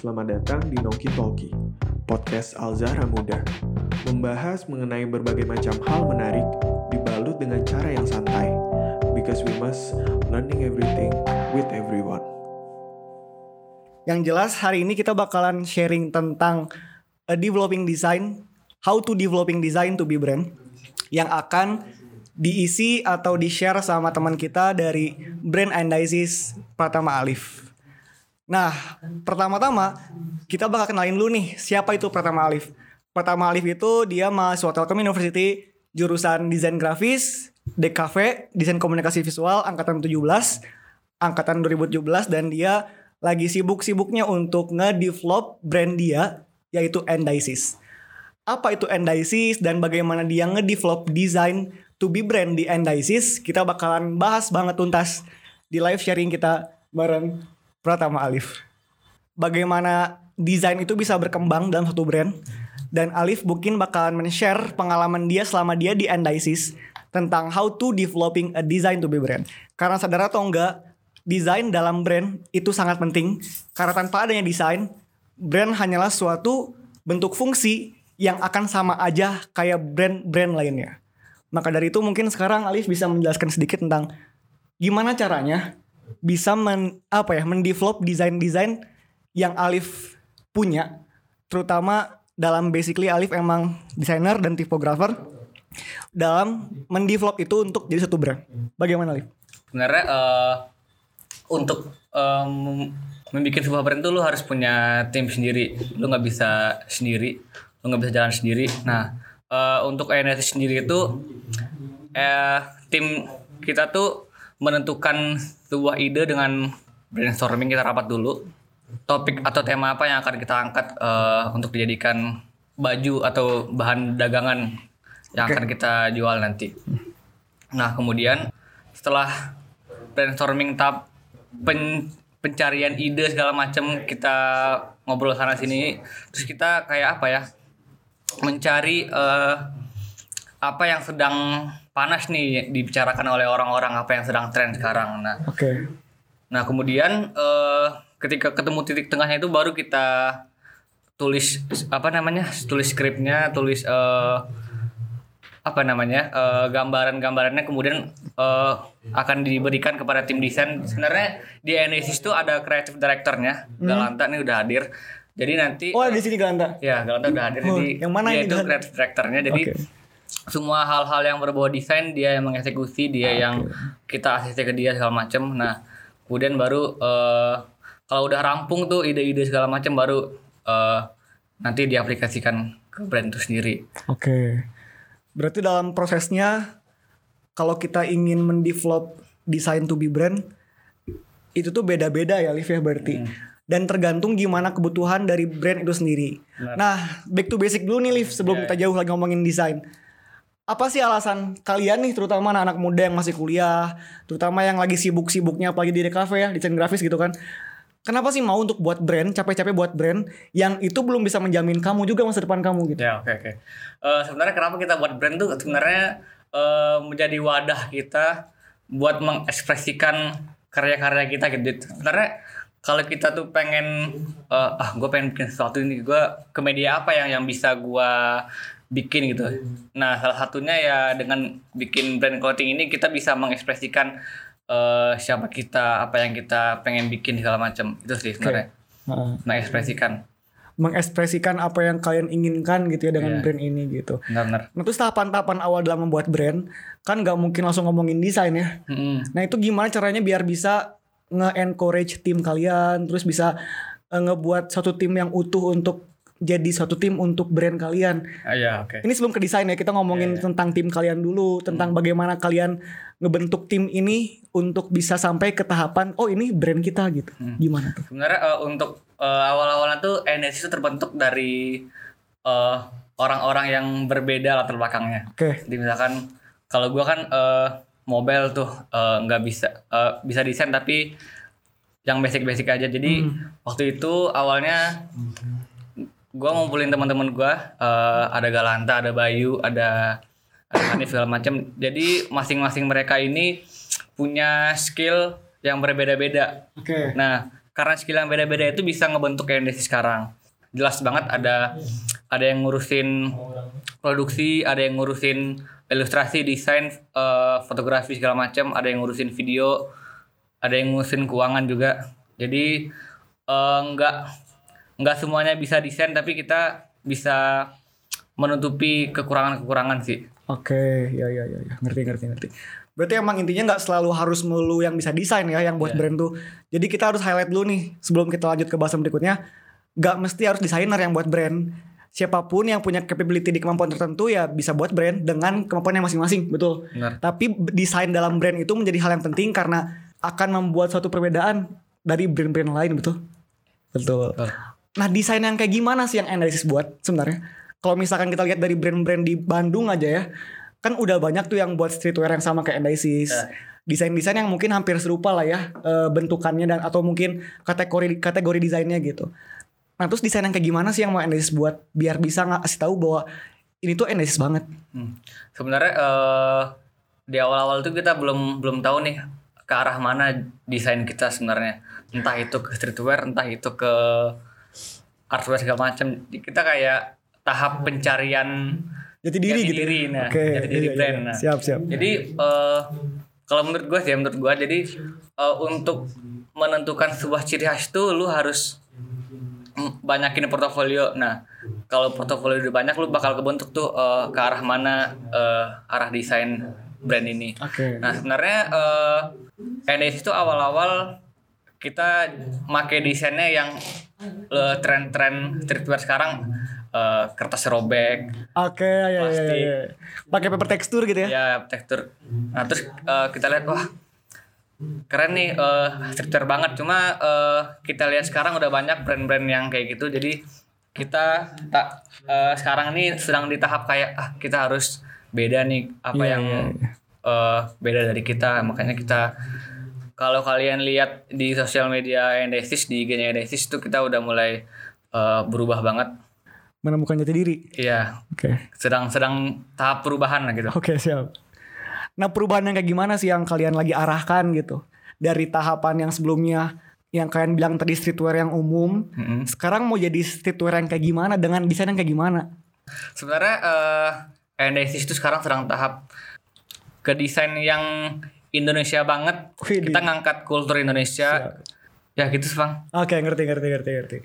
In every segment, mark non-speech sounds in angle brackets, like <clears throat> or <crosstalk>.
Selamat datang di Noki Talki, podcast Al-Zahra Muda. Membahas mengenai berbagai macam hal menarik, dibalut dengan cara yang santai. Because we must learning everything with everyone. Yang jelas hari ini kita bakalan sharing tentang a developing design, how to developing design to be brand yang akan diisi atau di-share sama teman kita dari Brand Analysis Pratama Alif. Nah, pertama-tama kita bakal kenalin dulu nih siapa itu Pratama Alif. Pratama Alif itu dia mahasiswa Telkom University jurusan desain grafis, DKV, desain komunikasi visual angkatan 17, angkatan 2017 dan dia lagi sibuk-sibuknya untuk nge-develop brand dia yaitu Endisis. Apa itu Endisis dan bagaimana dia nge-develop desain to be brand di Endisis? Kita bakalan bahas banget tuntas di live sharing kita bareng Pratama Alif. Bagaimana desain itu bisa berkembang dalam satu brand dan Alif mungkin bakalan men-share pengalaman dia selama dia di Endisis tentang how to developing a design to be brand. Karena sadar atau enggak, desain dalam brand itu sangat penting karena tanpa adanya desain, brand hanyalah suatu bentuk fungsi yang akan sama aja kayak brand-brand lainnya. Maka dari itu mungkin sekarang Alif bisa menjelaskan sedikit tentang gimana caranya bisa men apa ya mendevelop desain-desain yang Alif punya terutama dalam basically Alif emang desainer dan tipografer dalam mendevelop itu untuk jadi satu brand. Bagaimana Alif? sebenarnya eh, untuk em, membuat sebuah brand tuh lu harus punya tim sendiri lu nggak bisa sendiri lu nggak bisa jalan sendiri nah eh, untuk NS sendiri itu eh tim kita tuh menentukan sebuah ide dengan brainstorming kita rapat dulu. Topik atau tema apa yang akan kita angkat eh, untuk dijadikan baju atau bahan dagangan yang akan kita jual nanti. Nah, kemudian setelah brainstorming tahap pen- pencarian ide segala macam kita ngobrol sana sini, terus kita kayak apa ya? Mencari eh, apa yang sedang panas nih dibicarakan oleh orang-orang, apa yang sedang tren sekarang. Nah, Oke. Nah kemudian eh, ketika ketemu titik tengahnya itu baru kita tulis apa namanya tulis skripnya tulis eh, apa namanya eh, gambaran-gambarannya kemudian eh, akan diberikan kepada tim desain sebenarnya di Enesis itu ada creative directornya Galanta nih udah hadir jadi nanti Oh, di sini Galanta. ya Galanta udah hadir Oh, jadi yang mana dia ini itu Galanta? creative directornya jadi Oke. Semua hal-hal yang berbau desain dia yang mengeksekusi dia yang kita asisten ke dia segala macam nah kemudian baru eh, kalau udah rampung tuh ide-ide segala macam baru eh, nanti diaplikasikan ke brand itu sendiri Oke. Berarti dalam prosesnya kalau kita ingin mendevelop desain to be brand itu tuh beda-beda ya Liv ya berarti. Dan tergantung gimana kebutuhan dari brand itu sendiri. Nah, back to basic dulu nih Liv sebelum kita jauh lagi ngomongin desain. Apa sih alasan kalian nih terutama anak-anak muda yang masih kuliah, terutama yang lagi sibuk-sibuknya apalagi di DKV ya, desain grafis gitu kan. Kenapa sih mau untuk buat brand, capek-capek buat brand yang itu belum bisa menjamin kamu juga masa depan kamu gitu. Ya oke oke. Eh, sebenarnya kenapa kita buat brand tuh sebenarnya eh, menjadi wadah kita buat mengekspresikan karya-karya kita gitu. Sebenarnya kalau kita tuh pengen eh, ah gue pengen bikin sesuatu ini gue ke media apa yang yang bisa gue bikin gitu. Nah salah satunya ya dengan bikin brand clothing ini kita bisa mengekspresikan eh, siapa kita, apa yang kita pengen bikin segala macam itu sih sebenarnya. Heeh. Mengekspresikan. mengekspresikan apa yang kalian inginkan gitu ya dengan Iya. brand ini gitu. Benar-benar. Nah terus tahapan-tahapan awal dalam membuat brand kan nggak mungkin langsung ngomongin desain ya. Nah itu gimana caranya biar bisa nge-encourage tim kalian, terus bisa eh, ngebuat satu tim yang utuh untuk jadi satu tim untuk brand kalian. Ah, ya oke. Ini sebelum ke desain ya kita ngomongin Iya, tentang tim kalian dulu, tentang bagaimana kalian ngebentuk tim ini untuk bisa sampai ke tahapan oh ini brand kita gitu. Gimana tuh? Sebenarnya eh, untuk eh, awal-awalnya tuh NS itu terbentuk dari eh, orang-orang yang berbeda latar belakangnya. Oke. Jadi misalkan kalau gua kan eh, mobile tuh nggak bisa eh, bisa desain tapi yang basic-basic aja. Jadi waktu itu awalnya gua ngumpulin teman-teman gua eh, ada Galanta, ada Bayu, ada ada Hanif segala macam. Jadi masing-masing mereka ini punya skill yang berbeda-beda. Oke. Nah, karena skill yang beda-beda itu bisa ngebentuk kayak Desi sekarang. Jelas banget ada ada yang ngurusin produksi, ada yang ngurusin ilustrasi, desain, eh, fotografi segala macam, ada yang ngurusin video, ada yang ngurusin keuangan juga. Jadi eh, nggak nggak semuanya bisa desain tapi kita bisa menutupi kekurangan-kekurangan sih. Oke, ya ya ya, ya. ngerti ngerti ngerti. Berarti emang intinya nggak selalu harus melulu yang bisa desain ya, yang buat Iya. brand tuh. Jadi kita harus highlight dulu nih sebelum kita lanjut ke bahasan berikutnya. Nggak mesti harus desainer yang buat brand. Siapa pun yang punya capability di kemampuan tertentu ya bisa buat brand dengan kemampuannya masing-masing, betul. Benar. Tapi desain dalam brand itu menjadi hal yang penting karena akan membuat suatu perbedaan dari brand-brand lain, betul. Betul. Betul. Nah desain yang kayak gimana sih yang analisis buat sebenarnya? Kalau misalkan kita lihat dari brand-brand di Bandung aja ya, kan udah banyak tuh yang buat streetwear yang sama kayak analisis. Ya. Desain-desain yang mungkin hampir serupa lah ya eh, bentukannya dan atau mungkin kategori kategori desainnya gitu. Nah terus desain yang kayak gimana sih yang mau analisis buat biar bisa nggak kasih tahu bahwa ini tuh analisis banget. Hmm. Sebenarnya eh, di awal-awal tuh kita belum belum tahu nih ke arah mana desain kita sebenarnya. Entah itu ke streetwear, entah itu ke artwear segala macam. Kita kayak tahap pencarian Jati diri jati gitu. diri, nah, Oke, jati diri iya, iya, brand. iya. Nah, Siap siap. Jadi eh, kalau menurut gue sih, menurut gue jadi eh, untuk menentukan sebuah ciri khas itu lu harus banyakin portofolio. Nah, kalau portofolio udah banyak lu bakal kebentuk tuh eh, ke arah mana eh, arah desain brand ini. Oke. Nah, sebenarnya eh NDS itu awal-awal kita make desainnya yang eh, tren-tren streetwear sekarang eh, kertas robek, Oke, ya, ya, ya, ya. Pakai paper tekstur gitu ya. ya tekstur. Nah terus eh, kita lihat wah keren nih eh streetwear banget. Cuma eh, kita lihat sekarang udah banyak brand-brand yang kayak gitu. Jadi kita tak eh, sekarang ini sedang di tahap kayak ah kita harus beda nih apa Iya, yang iya, eh, beda dari kita. Makanya kita kalau kalian lihat di sosial media Endesis di IG-nya Endesis itu kita udah mulai eh, berubah banget Menemukan jati diri. iya Oke. sedang sedang tahap perubahan lah gitu Oke siap. Nah perubahan yang kayak gimana sih yang kalian lagi arahkan gitu dari tahapan yang sebelumnya yang kalian bilang tadi streetwear yang umum, Mm-mm. sekarang mau jadi streetwear yang kayak gimana dengan desain yang kayak gimana? Sebenarnya eh NDSIS itu sekarang sedang tahap ke desain yang Indonesia banget. Widih. Kita ngangkat kultur Indonesia. Ya gitu, Bang. Oke ngerti ngerti ngerti ngerti.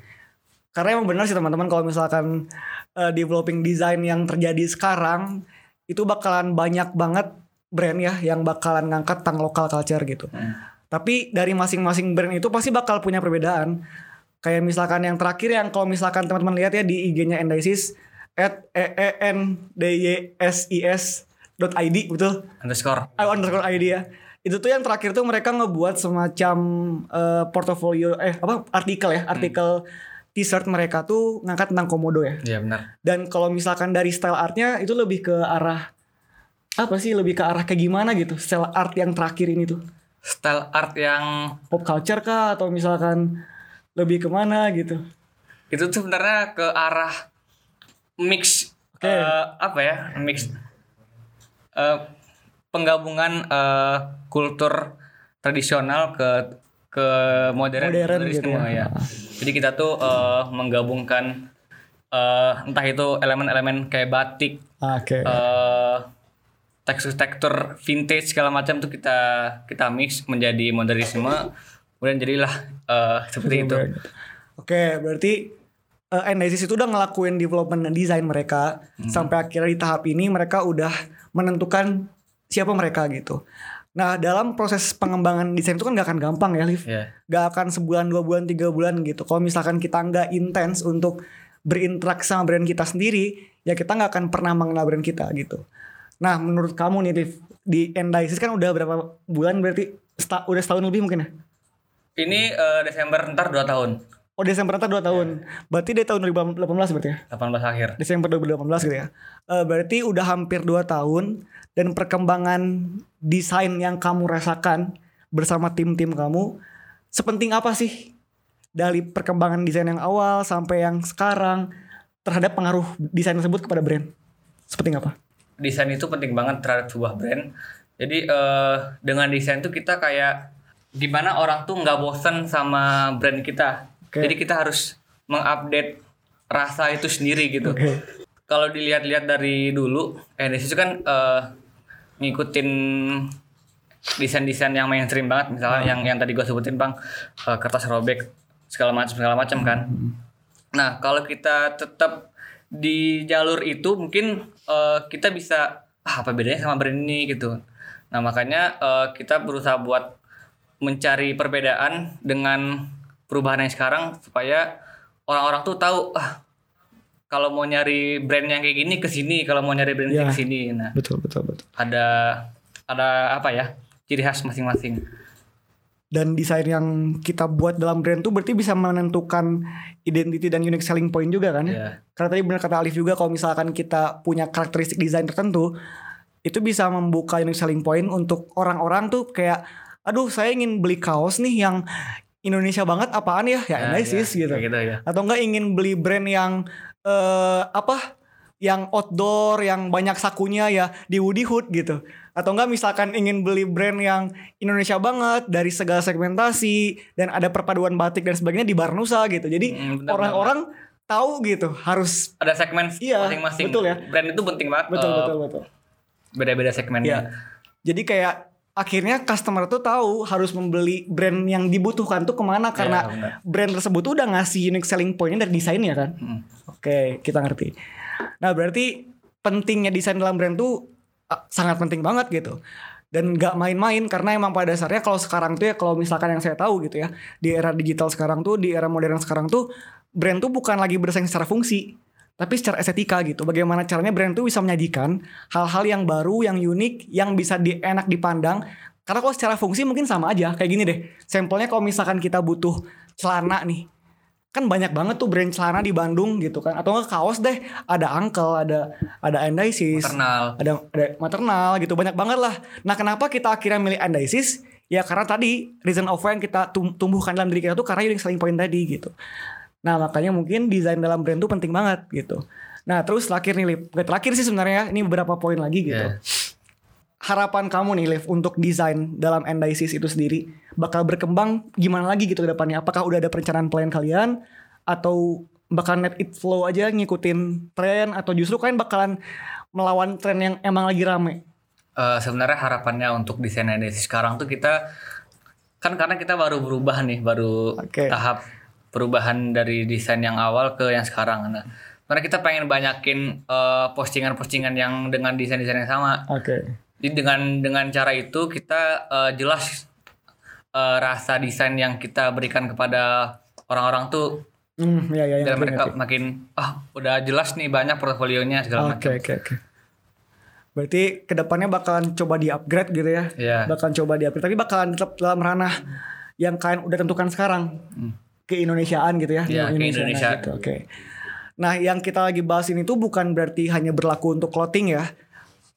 Karena emang benar sih teman-teman kalau misalkan eh, developing design yang terjadi sekarang itu bakalan banyak banget brand ya yang bakalan ngangkat tentang local culture gitu. Tapi dari masing-masing brand itu pasti bakal punya perbedaan. Kayak misalkan yang terakhir yang kalau misalkan teman-teman lihat ya di IG-nya Endisis at e e n d y s i s id betul? Underscore. I underscore ID ya. Itu tuh yang terakhir tuh mereka ngebuat semacam eh, portofolio eh apa artikel ya, artikel t-shirt mereka tuh ngangkat tentang komodo ya. Iya benar. Dan kalau misalkan dari style artnya itu lebih ke arah apa sih lebih ke arah kayak gimana gitu style art yang terakhir ini tuh Style art yang pop culture kah atau misalkan lebih ke mana gitu itu tuh sebenarnya ke arah mix Oke. eh, apa ya? Mix eh, penggabungan eh, kultur tradisional ke ke modern, Modern modernisme, gitu ya. Jadi kita tuh eh, menggabungkan eh, entah itu elemen-elemen kayak batik, oke eh, tekstur-tekstur vintage segala macam tuh kita kita mix menjadi modernisme. Kemudian jadilah eh, seperti itu. oke berarti uh, Endisis itu udah ngelakuin development dan desain mereka sampai akhirnya di tahap ini mereka udah menentukan siapa mereka gitu. Nah dalam proses pengembangan desain itu kan gak akan gampang ya Liv. Ya. gak akan sebulan dua bulan tiga bulan gitu. Kalau misalkan kita nggak intens untuk berinteraksi sama brand kita sendiri ya kita nggak akan pernah mengenal brand kita gitu. Nah menurut kamu nih Liv di Endisis kan udah berapa bulan? Berarti Seta- udah setahun lebih mungkin ya? Ini eh, Desember ntar 2 tahun. Oh Desember ntar 2 tahun Berarti dari tahun 2018 berarti ya 18 akhir. Desember 2018 gitu ya Eh, Berarti udah hampir 2 tahun Dan perkembangan desain yang kamu rasakan Bersama tim-tim kamu Sepenting apa sih Dari perkembangan desain yang awal Sampai yang sekarang Terhadap pengaruh desain tersebut kepada brand Sepenting apa? Desain itu penting banget terhadap sebuah brand. Jadi eh, dengan desain tuh kita kayak gimana orang tuh nggak bosen sama brand kita. Oke. Jadi kita harus mengupdate rasa itu sendiri gitu. Oke. Kalau dilihat-lihat dari dulu, NDC itu kan eh, ngikutin desain-desain yang mainstream banget, misalnya yang yang tadi gue sebutin bang, eh, kertas robek segala macam segala macam kan. Nah kalau kita tetap di jalur itu mungkin eh, kita bisa ah, apa bedanya sama brand ini gitu. Nah makanya eh, kita berusaha buat mencari perbedaan dengan perubahan yang sekarang supaya orang-orang tuh tahu ah kalau mau nyari brand yang kayak gini ke sini, kalau mau nyari brand Ya. yang ke sini. Nah Betul betul betul. ada ada apa ya ciri khas masing-masing. Dan desain yang kita buat dalam brand tuh berarti bisa menentukan identity dan unique selling point juga kan? Ya. Karena tadi benar kata Alif juga kalau misalkan kita punya karakteristik desain tertentu itu bisa membuka unique selling point untuk orang-orang tuh kayak aduh saya ingin beli kaos nih yang Indonesia banget apaan ya ya Nah, Anasis ya, gitu kayak gitu ya. atau enggak ingin beli brand yang eh apa yang outdoor yang banyak sakunya ya di Woody Hood gitu atau enggak misalkan ingin beli brand yang Indonesia banget dari segala segmentasi dan ada perpaduan batik dan sebagainya di Barnusa gitu jadi Hmm, orang-orang tahu gitu harus Ada segmen Iya, masing-masing. betul ya. Brand itu penting banget. betul eh, betul betul Beda-beda segmennya. Iya. Jadi kayak akhirnya customer tuh tahu harus membeli brand yang dibutuhkan tuh ke mana karena Iya, benar. brand tersebut tuh udah ngasih unique selling pointnya dari desainnya kan. Hmm. Oke, kita ngerti. Nah berarti pentingnya desain dalam brand tuh ah, sangat penting banget gitu. Dan gak main-main karena emang pada dasarnya kalau sekarang tuh ya kalau misalkan yang saya tahu gitu ya di era digital sekarang tuh di era modern sekarang tuh brand tuh bukan lagi bersaing secara fungsi tapi secara estetika gitu. Bagaimana caranya brand tuh bisa menyajikan hal-hal yang baru, yang unik, yang bisa di, enak dipandang. Karena kalau secara fungsi mungkin sama aja. Kayak gini deh. Sampelnya kalau misalkan kita butuh celana nih kan banyak banget tuh brand celana di Bandung gitu kan atau enggak kaos deh ada Uncle ada ada Andisis Maternal. ada ada maternal gitu banyak banget lah nah kenapa kita akhirnya milih Andisis ya karena tadi reason of why yang kita tum- tumbuhkan dalam diri kita tuh karena unique selling point tadi gitu nah makanya mungkin desain dalam brand tuh penting banget gitu nah terus terakhir nih Oke, terakhir sih sebenarnya ini beberapa poin lagi gitu Iya. harapan kamu nih Liv untuk desain dalam Endisis itu sendiri bakal berkembang gimana lagi gitu ke depannya? Apakah udah ada perencanaan plan kalian atau bakal net it flow aja ngikutin tren atau justru kalian bakalan melawan tren yang emang lagi rame? Eh, sebenarnya harapannya untuk desain edisi sekarang tuh kita kan karena kita baru berubah nih, baru Oke. tahap perubahan dari desain yang awal ke yang sekarang. Nah, karena kita pengen banyakin eh, postingan-postingan yang dengan desain-desain yang sama. Oke. Jadi dengan dengan cara itu kita eh, jelas eh, rasa desain yang kita berikan kepada orang-orang tuh Hmm, ya ya dan mereka ngerti. makin ah udah jelas nih banyak portofolionya segala Oke macam. oke oke. Berarti ke depannya bakalan coba di upgrade gitu ya? Iya. Bakalan coba di upgrade tapi bakalan tetap dalam ranah yang kalian udah tentukan sekarang ke Indonesiaan gitu ya? Iya, ke Indonesiaan Indonesia. gitu, Oke. Nah yang kita lagi bahas ini tuh bukan berarti hanya berlaku untuk clothing ya.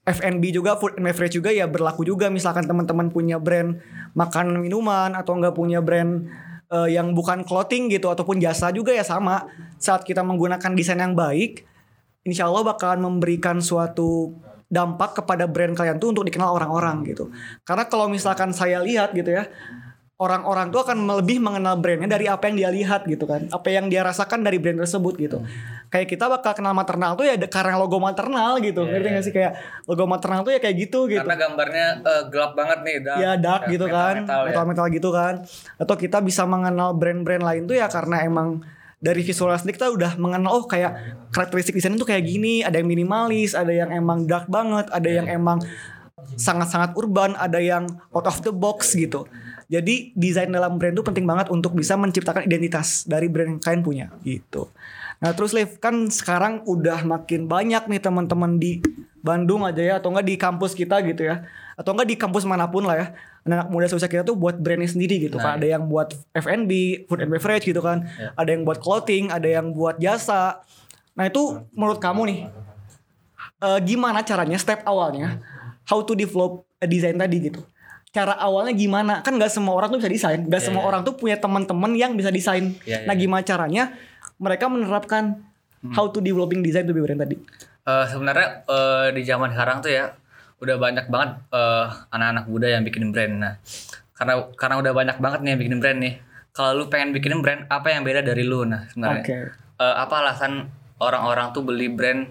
F&B juga, food and beverage juga ya berlaku juga. Misalkan teman-teman punya brand makanan minuman atau enggak punya brand eh, yang bukan clothing gitu ataupun jasa juga ya sama. Saat kita menggunakan desain yang baik, insya Allah bakalan memberikan suatu dampak kepada brand kalian tuh untuk dikenal orang-orang gitu. Karena kalau misalkan saya lihat gitu ya, orang-orang tuh akan lebih mengenal brandnya dari apa yang dia lihat gitu kan, apa yang dia rasakan dari brand tersebut gitu. Kayak kita bakal kenal maternal tuh ya karena logo maternal gitu, Iya, ngerti iya. gak sih kayak logo maternal tuh ya kayak gitu gitu. Karena gambarnya eh, gelap banget nih, dark. Ya dark gitu kan, metal-metal ya. metal-metal gitu kan. Atau kita bisa mengenal brand-brand lain tuh ya karena emang dari visual sendiri kita udah mengenal oh kayak karakteristik desain itu kayak gini, ada yang minimalis, ada yang emang dark banget, ada yang emang sangat-sangat urban, ada yang out of the box gitu. Jadi desain dalam brand itu penting banget untuk bisa menciptakan identitas dari brand yang kalian punya gitu. Nah terus Liv kan sekarang udah makin banyak nih teman-teman di Bandung aja ya atau enggak di kampus kita gitu ya. Atau enggak di kampus mana pun lah ya anak muda seusia kita tuh buat brandnya sendiri gitu kan. Nah, ada yang buat F&B food and beverage gitu kan. Ya. ada yang buat clothing ada yang buat jasa. Nah itu menurut kamu nih eh, gimana caranya step awalnya how to develop a design tadi gitu cara awalnya gimana kan nggak semua orang tuh bisa desain nggak Iya, semua iya. orang tuh punya teman-teman yang bisa desain Iya, iya, nah iya. gimana caranya mereka menerapkan Hmm. how to developing design to be brand tadi Eh, sebenarnya eh, di zaman sekarang tuh ya udah banyak banget eh, anak-anak muda yang bikin brand. Nah, karena karena udah banyak banget nih yang bikin brand nih. Kalau lu pengen bikin brand, apa yang beda dari lu? Nah, sebenarnya. Oke. Eh, apa alasan orang-orang tuh beli brand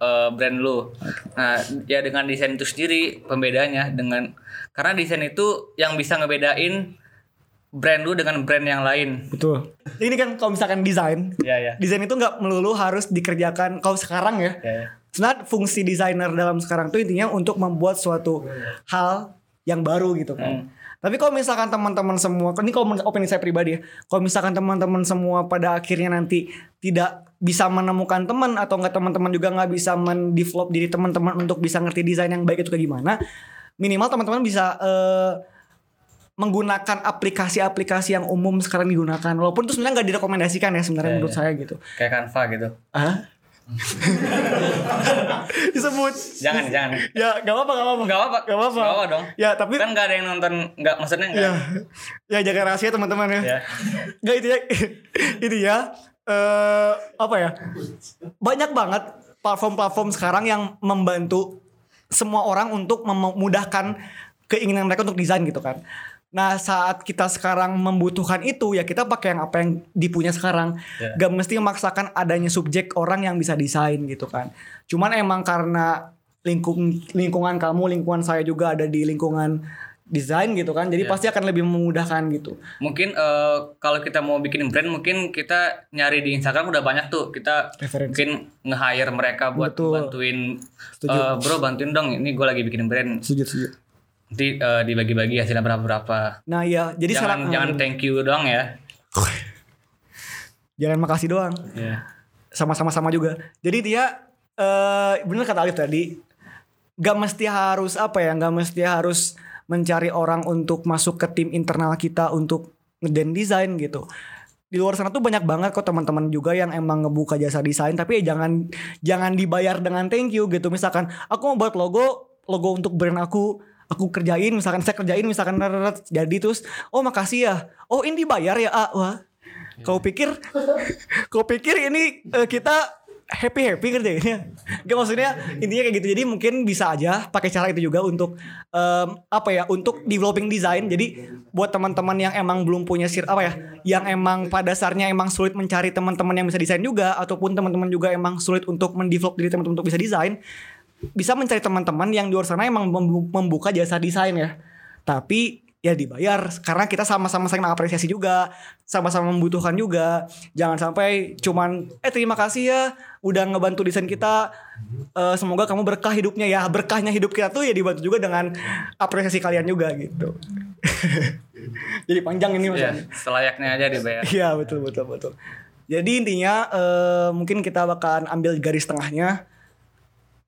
eh, brand lu? Nah, ya dengan desain itu sendiri pembedanya dengan karena desain itu yang bisa ngebedain brand lu dengan brand yang lain. Betul. Ini kan kalau misalkan desain, Iya, ya. desain itu nggak melulu harus dikerjakan kalau sekarang ya. Ya, ya. Sebenarnya fungsi desainer dalam sekarang tuh intinya untuk membuat suatu hal yang baru gitu kan. Tapi kalau misalkan teman-teman semua, ini kalau opini saya pribadi ya, kalau misalkan teman-teman semua pada akhirnya nanti tidak bisa menemukan teman atau nggak teman-teman juga nggak bisa mendevelop diri teman-teman untuk bisa ngerti desain yang baik itu kayak gimana, minimal teman-teman bisa eh, menggunakan aplikasi-aplikasi yang umum sekarang digunakan, walaupun itu sebenarnya nggak direkomendasikan ya sebenarnya Iya, menurut iya. saya gitu. Kayak Canva gitu. Hah? <laughs> Disebut. Jangan, jangan. Ya gak apa-apa gak apa-apa Gak apa-apa. Gak apa-apa Gak apa dong. Ya tapi Kan gak ada yang nonton, nggak maksudnya nggak. Ya Ya jaga rahasia teman-teman ya Ya. Gak itu ya <laughs> Itu ya eh Apa ya Banyak banget Platform-platform sekarang yang membantu Semua orang untuk memudahkan Keinginan mereka untuk desain gitu kan Nah saat kita sekarang membutuhkan itu ya kita pakai yang apa yang dipunya sekarang. Ya. Gak mesti memaksakan adanya subjek orang yang bisa desain gitu kan. Cuman emang karena lingkung lingkungan kamu, lingkungan saya juga ada di lingkungan desain gitu kan. Jadi Ya. pasti akan lebih memudahkan gitu. Mungkin eh, kalau kita mau bikin brand, mungkin kita nyari di Instagram udah banyak tuh. Kita Referensi. mungkin nge-hire mereka buat Betul. bantuin. Setuju. eh, bro bantuin dong, ini gue lagi bikin brand. Setuju, setuju. Nanti eh, dibagi-bagi hasilnya berapa-berapa. Nah iya, jadi Jangan jangan thank you doang ya. <laughs> jangan makasih doang. Ya. sama-sama sama juga. Jadi dia eh bener kata Alif tadi, gak mesti harus apa ya, gak mesti harus mencari orang untuk masuk ke tim internal kita untuk ngeden desain gitu. Di luar sana tuh banyak banget kok teman-teman juga yang emang ngebuka jasa desain tapi ya jangan jangan dibayar dengan thank you gitu. Misalkan aku mau buat logo, logo untuk brand aku, aku kerjain misalkan saya kerjain misalkan jadi terus oh makasih ya. Oh ini dibayar ya. Ah, wah. Kau pikir <laughs> kau pikir ini eh, kita happy happy kerjainnya Gak maksudnya intinya kayak gitu jadi mungkin bisa aja pakai cara itu juga untuk em, apa ya untuk developing design jadi buat teman-teman yang emang belum punya sir apa ya yang emang pada dasarnya emang sulit mencari teman-teman yang bisa desain juga ataupun teman-teman juga emang sulit untuk mendevelop diri teman-teman untuk bisa desain bisa mencari teman-teman yang di luar sana emang membu- membuka jasa desain ya tapi ya dibayar karena kita sama-sama saling mengapresiasi juga sama-sama membutuhkan juga jangan sampai cuman eh terima kasih ya udah ngebantu desain kita Eh, semoga kamu berkah hidupnya ya berkahnya hidup kita tuh ya dibantu juga dengan apresiasi kalian juga gitu <laughs> jadi panjang ini Ya, maksudnya selayaknya aja dibayar. Iya betul betul betul. Jadi intinya eh, mungkin kita bakalan ambil garis tengahnya.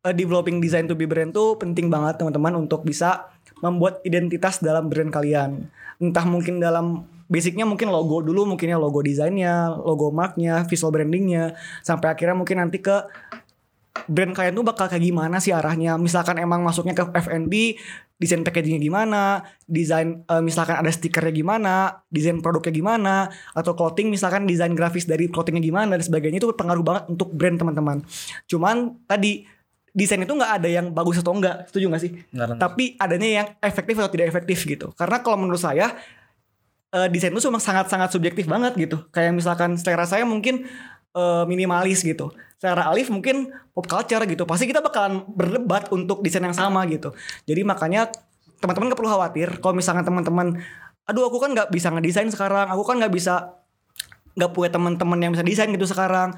Eh, developing design to be brand tuh penting banget teman-teman untuk bisa membuat identitas dalam brand kalian. Entah mungkin dalam basicnya mungkin logo dulu mungkinnya logo desainnya, logo marknya, visual brandingnya, sampai akhirnya mungkin nanti ke brand kalian tuh bakal kayak gimana sih arahnya misalkan emang masuknya ke F&B desain packagingnya gimana desain eh, misalkan ada stikernya gimana desain produknya gimana atau clothing misalkan desain grafis dari clothingnya gimana dan sebagainya itu berpengaruh banget untuk brand teman-teman cuman tadi desain itu nggak ada yang bagus atau enggak setuju nggak sih? Benar. tapi adanya yang efektif atau tidak efektif gitu. Karena kalau menurut saya eh, desain itu memang sangat-sangat subjektif banget gitu. Kayak misalkan selera saya mungkin eh, minimalis gitu. Selera Alif mungkin pop culture gitu. Pasti kita bakalan berdebat untuk desain yang sama gitu. Jadi makanya teman-teman gak perlu khawatir. Kalau misalkan teman-teman aduh aku kan nggak bisa ngedesain sekarang. Aku kan nggak bisa nggak punya teman-teman yang bisa desain gitu sekarang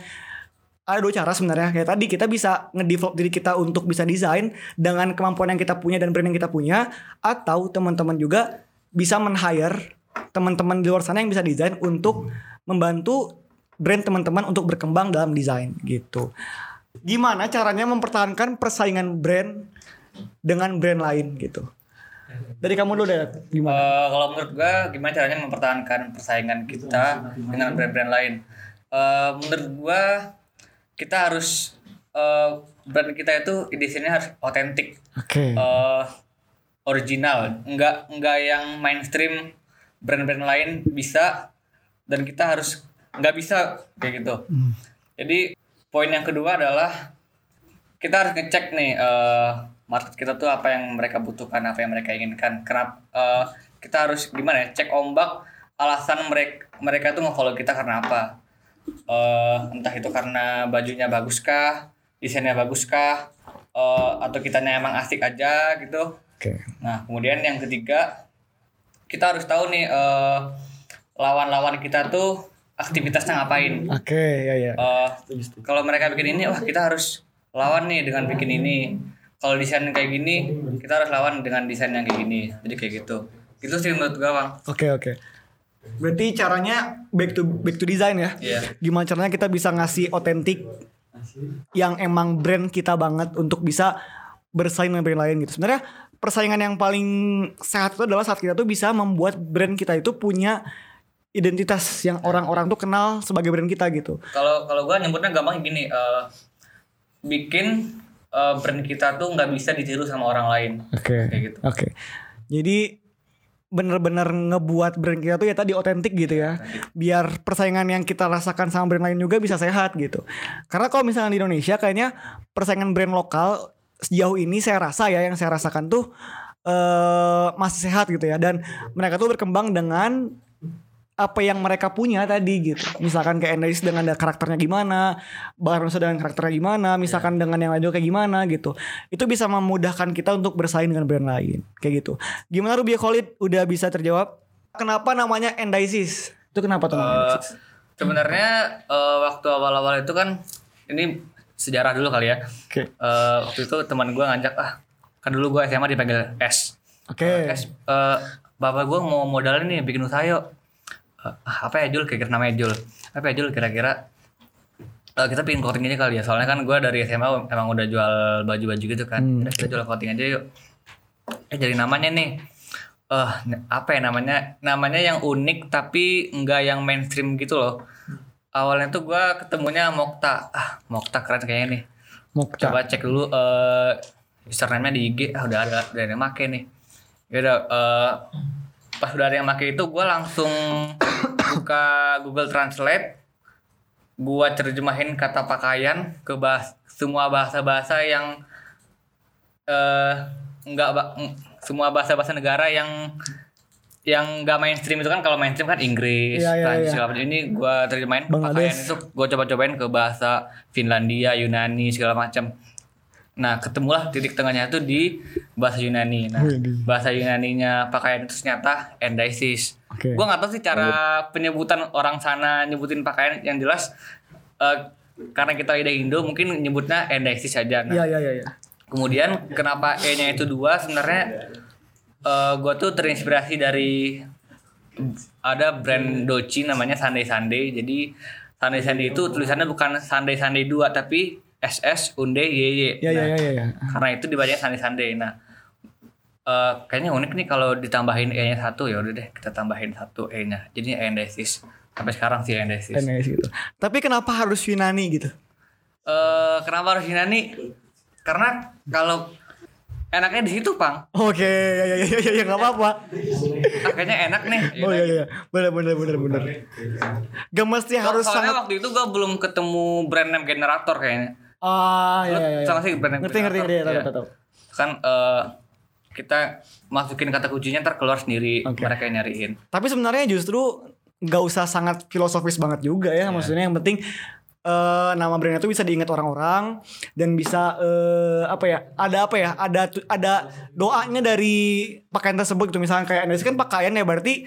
ada dua cara sebenarnya kayak tadi kita bisa ngedevelop diri kita untuk bisa desain dengan kemampuan yang kita punya dan brand yang kita punya atau teman-teman juga bisa men-hire teman-teman di luar sana yang bisa desain untuk membantu brand teman-teman untuk berkembang dalam desain gitu. Gimana caranya mempertahankan persaingan brand dengan brand lain gitu? Dari kamu dulu deh, gimana? Eh, kalau menurut gua gimana caranya mempertahankan persaingan kita dengan brand-brand lain? Eh, menurut gua kita harus eh, brand kita itu desainnya harus otentik, Oke. eh, original, enggak enggak yang mainstream brand-brand lain bisa dan kita harus nggak bisa kayak gitu. Jadi poin yang kedua adalah kita harus ngecek nih eh, market kita tuh apa yang mereka butuhkan, apa yang mereka inginkan. Kenapa? eh, kita harus gimana ya cek ombak alasan mereka mereka tuh nge-follow kita karena apa Eh, entah itu karena bajunya bagus kah desainnya bagus kah Eh, atau kitanya emang asik aja gitu Oke. nah kemudian yang ketiga kita harus tahu nih eh, lawan-lawan kita tuh aktivitasnya ngapain Oke, ya ya. Eh, kalau mereka bikin ini wah kita harus lawan nih dengan bikin ini kalau desain kayak gini kita harus lawan dengan desain yang kayak gini jadi kayak gitu itu sih menurut gue bang Oke, oke. Berarti caranya back to back to design ya. Iya. Gimana caranya kita bisa ngasih otentik yang emang brand kita banget untuk bisa bersaing dengan brand lain gitu. Sebenarnya persaingan yang paling sehat itu adalah saat kita tuh bisa membuat brand kita itu punya identitas yang orang-orang tuh kenal sebagai brand kita gitu. kalau kalau gue nyebutnya gampang gini eh, bikin eh, brand kita tuh nggak bisa ditiru sama orang lain Oke. kayak gitu Oke. Jadi bener-bener ngebuat brand kita tuh ya tadi otentik gitu ya. Biar persaingan yang kita rasakan sama brand lain juga bisa sehat gitu. Karena kalau misalnya di Indonesia kayaknya persaingan brand lokal sejauh ini saya rasa ya yang saya rasakan tuh eh masih sehat gitu ya dan mereka tuh berkembang dengan apa yang mereka punya tadi gitu. Misalkan kayak Endaris dengan karakternya gimana, Barosa dengan karakternya gimana, misalkan dengan yang lain juga kayak gimana gitu. Itu bisa memudahkan kita untuk bersaing dengan brand lain kayak gitu. Gimana Ruby Khalid udah bisa terjawab? Kenapa namanya Endisis? Itu kenapa tuh Endisis? sebenarnya eh, waktu awal-awal itu kan ini sejarah dulu kali ya Oke. Eh, waktu itu teman gue ngajak ah kan dulu gue SMA dipanggil S Oke. Es, eh, bapak gue mau modalin nih bikin usaha yuk. Ah, apa ya Jul? Kira-kira namanya Jul. Apa ya Jul? Kira-kira eh, kita bikin clothing aja kali ya. Soalnya kan gue dari SMA emang udah jual baju-baju gitu kan. Hmm, Udah kita jual clothing aja yuk. Eh jadi namanya nih. Eh apa ya namanya? Namanya yang unik tapi enggak yang mainstream gitu loh. Awalnya tuh gue ketemunya Mokta. Ah, Mokta keren kayaknya nih Mokta. coba cek dulu eh username-nya di IG ah udah ada udah ada yang make nih ya udah eh, pas udah ada yang make itu gue langsung buka Google Translate gua terjemahin kata pakaian ke bahas semua bahasa-bahasa yang eh enggak ba- semua bahasa-bahasa negara yang yang enggak mainstream itu kan kalau mainstream kan Inggris, Prancis iya. segala macam. Ini gua terjemahin pakaian itu gua coba-cobain ke bahasa Finlandia, Yunani segala macam. Nah, ketemulah titik tengahnya itu di bahasa Yunani. Nah, bahasa Yunaninya pakaian itu ternyata endisis. Oke. Gua nggak tahu sih cara penyebutan orang sana nyebutin pakaian yang jelas eh, karena kita ide Indo mungkin nyebutnya endisis saja. Nah, Iya iya iya. iya. Kemudian kenapa E-nya itu dua sebenarnya eh gue tuh terinspirasi dari ada brand Doci namanya Sunday Sunday. Jadi Sunday Sunday itu tulisannya bukan Sunday Sunday 2 tapi SS Unde YY. Iya iya Nah, iya iya. Karena itu dibacanya Sunday Sunday. Nah, eh kayaknya unik nih kalau ditambahin E-nya satu ya udah deh kita tambahin satu E-nya. Jadi endesis. Sampai sekarang sih endesis. NS gitu. Tapi kenapa harus Yunani gitu? Eh kenapa harus Yunani? Karena kalau enaknya di situ, Pang. Oke, ya ya ya ya, ya nggak apa-apa. Kayaknya enak nih. Oh iya iya, benar benar benar benar. Gak mesti harus Soalnya sangat. waktu itu gue belum ketemu brand name generator kayaknya. Ah ya Lu ya ya. tau gak sih brand Ngerti ngerti ngerti, tahu Iya. tahu tahu. Kan eh, kita masukin kata kuncinya ntar keluar sendiri Oke. mereka yang nyariin. Tapi sebenarnya justru nggak usah sangat filosofis banget juga ya. Maksudnya yang penting eh nama brandnya tuh bisa diingat orang-orang dan bisa eh apa ya? Ada apa ya? Ada ada doanya dari pakaian tersebut gitu. Misalnya kayak Energy kan pakaian ya berarti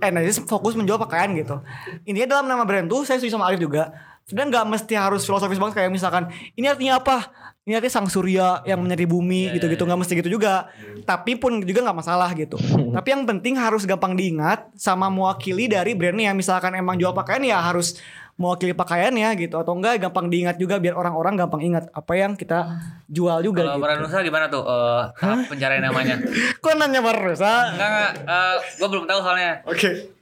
Energy fokus menjual pakaian gitu. Intinya dalam nama brand tuh saya setuju sama Arif juga. Sebenarnya nggak mesti harus filosofis banget kayak misalkan ini artinya apa? Ini artinya sang surya yang menyeri bumi gitu-gitu nggak mesti gitu juga. Tapi pun juga nggak masalah gitu. <laughs> Tapi yang penting harus gampang diingat sama mewakili dari brandnya. Misalkan emang jual pakaian ya harus mewakili pakaiannya gitu atau enggak gampang diingat juga biar orang-orang gampang ingat apa yang kita jual juga Kalau gitu. brand Nusa gimana tuh eh tahap pencarian namanya? <laughs> Kok nanya baru Sa? Enggak enggak, gue belum tahu soalnya. Oke.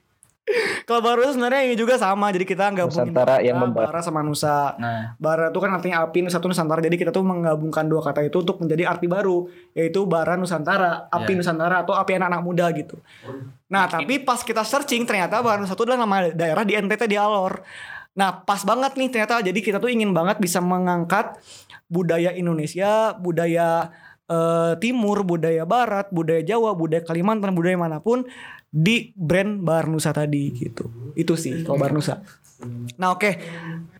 Kalau baru sebenarnya ini juga sama jadi kita gabungin Nusantara yang memba- bara sama nusa. Nah, Bara itu kan artinya api, Nusa itu Nusantara. Jadi kita tuh menggabungkan dua kata itu untuk menjadi arti baru, yaitu bara Nusantara, api Ya. Nusantara atau api anak-anak muda gitu. Nah, tapi pas kita searching ternyata bara Nusa itu adalah nama daerah di NTT di Alor. Nah, pas banget nih ternyata jadi kita tuh ingin banget bisa mengangkat budaya Indonesia, budaya eh, timur, budaya barat, budaya Jawa, budaya Kalimantan, budaya mana pun di brand Barnusa tadi gitu. Itu sih kalau Barnusa. Nah oke,